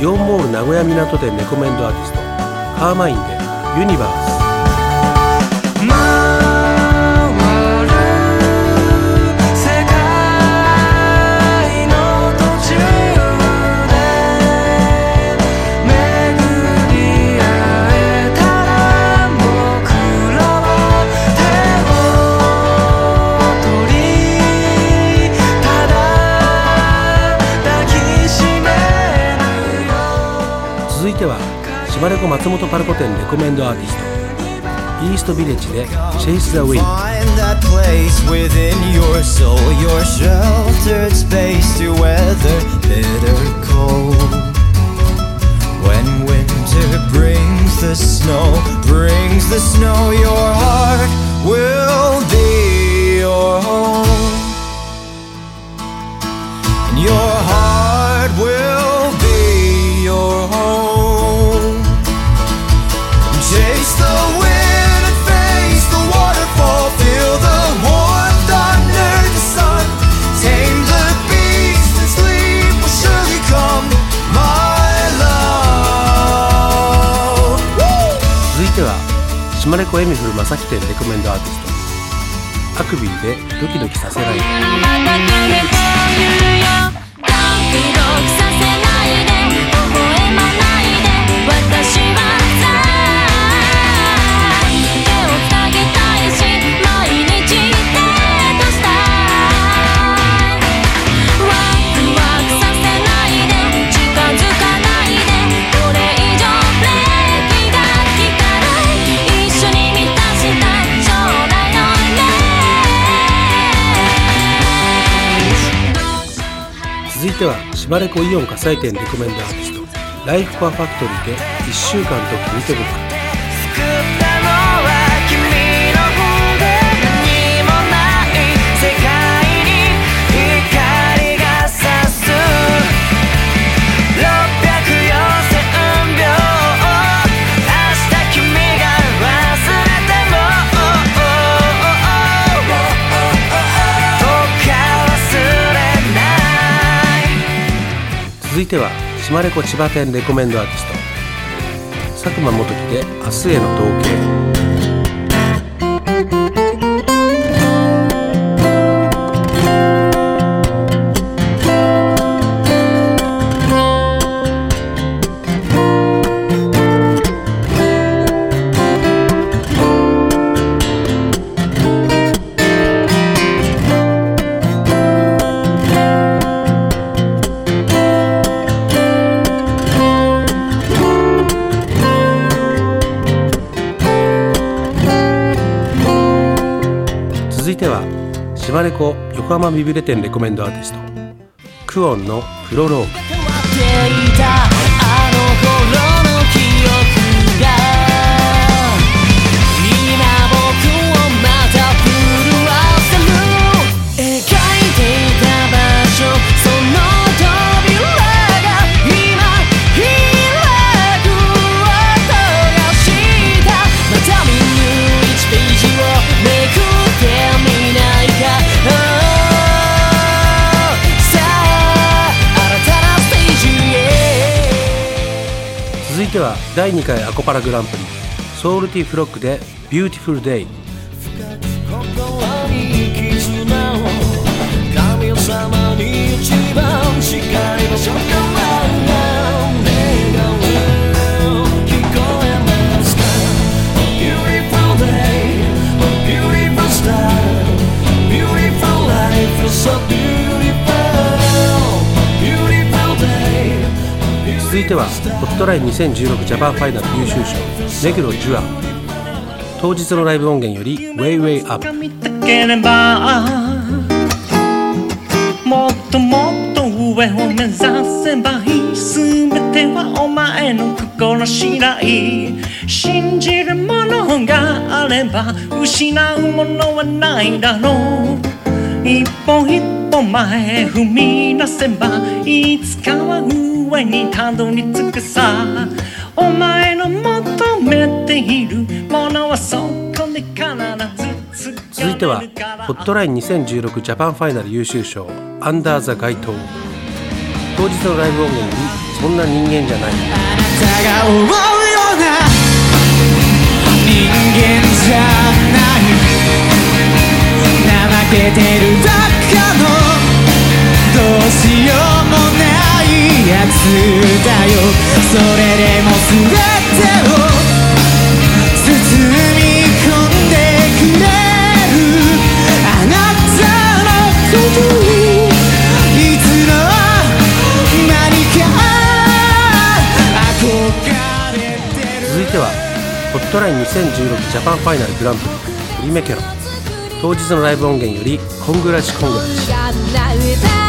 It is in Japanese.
イオンモール名古屋港店レコメンドアーティストカーマインでユニバース。ては島レコ松本パルコ店レコメンドアーティストイーストビレッジで「チェイス・ザ・ウィン that place within your soul, your sheltered space to weather bitter cold. When winter brings the snow, brings the snow, your heart will 島レコエミフル正木店レコメンドアーティスト。アクビーでドキドキさせないては島レコイオン火災店レコメンドアーティストライフパーファクトリーで1週間と君と僕続いては島根子千葉店レコメンドアーティスト。佐久間元樹で明日への統計。続いては島レコ横浜ビビレ店レコメンドアーティストクオンのプロローグ。ては第2回アコパラグランプリソウルティフロックでビューティフルデイ心に絆を神様に一番近い場所からてはホットライン2016ジャパンファイナル優秀賞目黒ジュア。当日のライブ音源より「Way Way Up」もっともっと上を目指せばいい。全てはお前の心次第信じるものがあれば失うものはないだろう。一歩一歩前へ踏み出せばいつかは上にたどり着くさ。お前の求めているものはそこで必ず続いてはホットライン2016ジャパンファイナル優秀賞「アンダーザ街灯」当日のライブ音源にそんな人間じゃないホットライン2016ジャパンファイナルグランプリ。プリメケロ。当日のライブ音源よりコングラッチコングラチ。